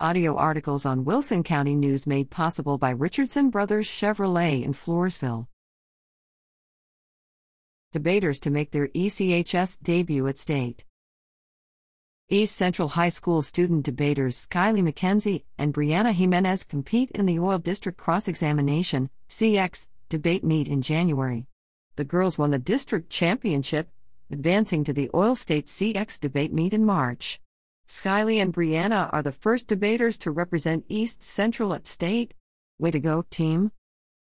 Audio articles on Wilson County News made possible by Richardson Brothers Chevrolet in Floresville. Debaters to make their ECHS debut at state. East Central High School student debaters Skylie McKenzie and Brianna Jimenez compete in the UIL District Cross Examination CX debate meet in January. The girls won the district championship, advancing to the UIL State CX debate meet in March. Skylie and Brianna are the first debaters to represent East Central at state. Way to go, team!